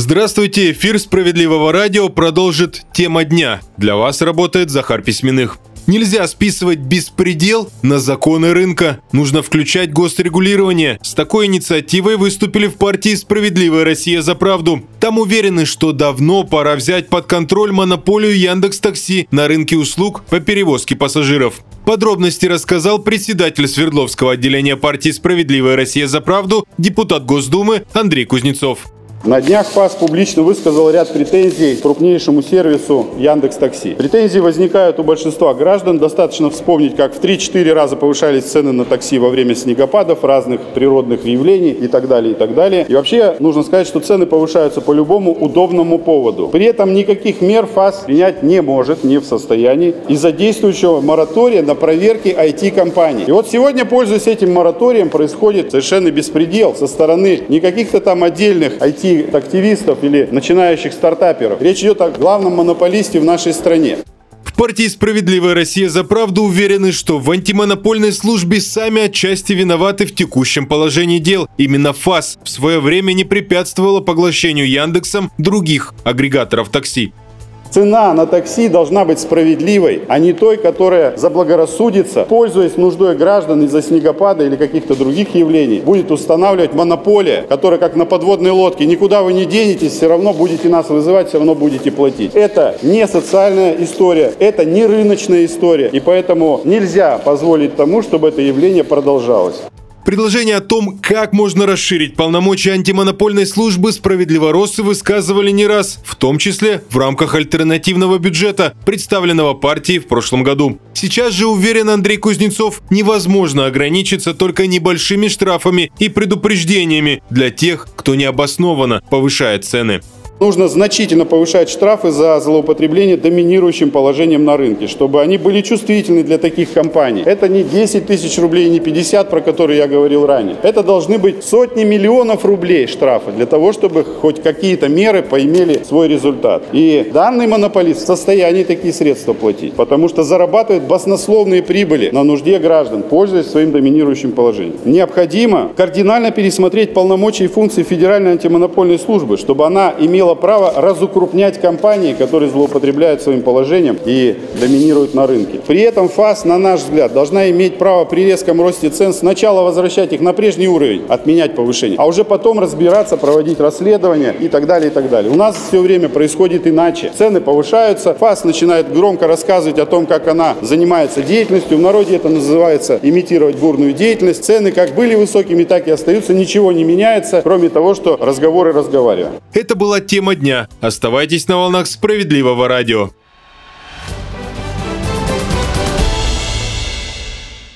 Здравствуйте, эфир «Справедливого радио» продолжит тема дня. Для вас работает Захар Письменных. Нельзя списывать беспредел на законы рынка. Нужно включать госрегулирование. С такой инициативой выступили в партии «Справедливая Россия за правду». Там уверены, что давно пора взять под контроль монополию Яндекс Такси на рынке услуг по перевозке пассажиров. Подробности рассказал председатель Свердловского отделения партии «Справедливая Россия за правду» депутат Госдумы Андрей Кузнецов. На днях ФАС публично высказал ряд претензий к крупнейшему сервису Яндекс Такси. Претензии возникают у большинства граждан. Достаточно вспомнить, как в 3-4 раза повышались цены на такси во время снегопадов, разных природных явлений и так далее, и так далее. И вообще нужно сказать, что цены повышаются по любому удобному поводу. При этом никаких мер ФАС принять не может, не в состоянии из-за действующего моратория на проверки IT-компаний. И вот сегодня, пользуясь этим мораторием, происходит совершенно беспредел со стороны не каких-то там отдельных IT IT-активистов или начинающих стартаперов. Речь идет о главном монополисте в нашей стране. В партии «Справедливая Россия за правду» уверены, что в антимонопольной службе сами отчасти виноваты в текущем положении дел. Именно ФАС в свое время не препятствовала поглощению Яндексом других агрегаторов такси. Цена на такси должна быть справедливой, а не той, которая заблагорассудится, пользуясь нуждой граждан из-за снегопада или каких-то других явлений, будет устанавливать монополия, которая как на подводной лодке, никуда вы не денетесь, все равно будете нас вызывать, все равно будете платить. Это не социальная история, это не рыночная история, и поэтому нельзя позволить тому, чтобы это явление продолжалось. Предложение о том, как можно расширить полномочия антимонопольной службы справедливоросы высказывали не раз, в том числе в рамках альтернативного бюджета, представленного партией в прошлом году. Сейчас же, уверен Андрей Кузнецов, невозможно ограничиться только небольшими штрафами и предупреждениями для тех, кто необоснованно повышает цены. Нужно значительно повышать штрафы за злоупотребление доминирующим положением на рынке, чтобы они были чувствительны для таких компаний. Это не 10 тысяч рублей, не 50, про которые я говорил ранее. Это должны быть сотни миллионов рублей штрафа для того, чтобы хоть какие-то меры поимели свой результат. И данный монополист в состоянии такие средства платить, потому что зарабатывает баснословные прибыли на нужде граждан, пользуясь своим доминирующим положением. Необходимо кардинально пересмотреть полномочия и функции Федеральной антимонопольной службы, чтобы она имела имела право разукрупнять компании, которые злоупотребляют своим положением и доминируют на рынке. При этом ФАС, на наш взгляд, должна иметь право при резком росте цен сначала возвращать их на прежний уровень, отменять повышение, а уже потом разбираться, проводить расследования и так далее, и так далее. У нас все время происходит иначе. Цены повышаются, ФАС начинает громко рассказывать о том, как она занимается деятельностью. В народе это называется имитировать бурную деятельность. Цены как были высокими, так и остаются. Ничего не меняется, кроме того, что разговоры разговариваем. Это была тема дня. Оставайтесь на волнах справедливого радио.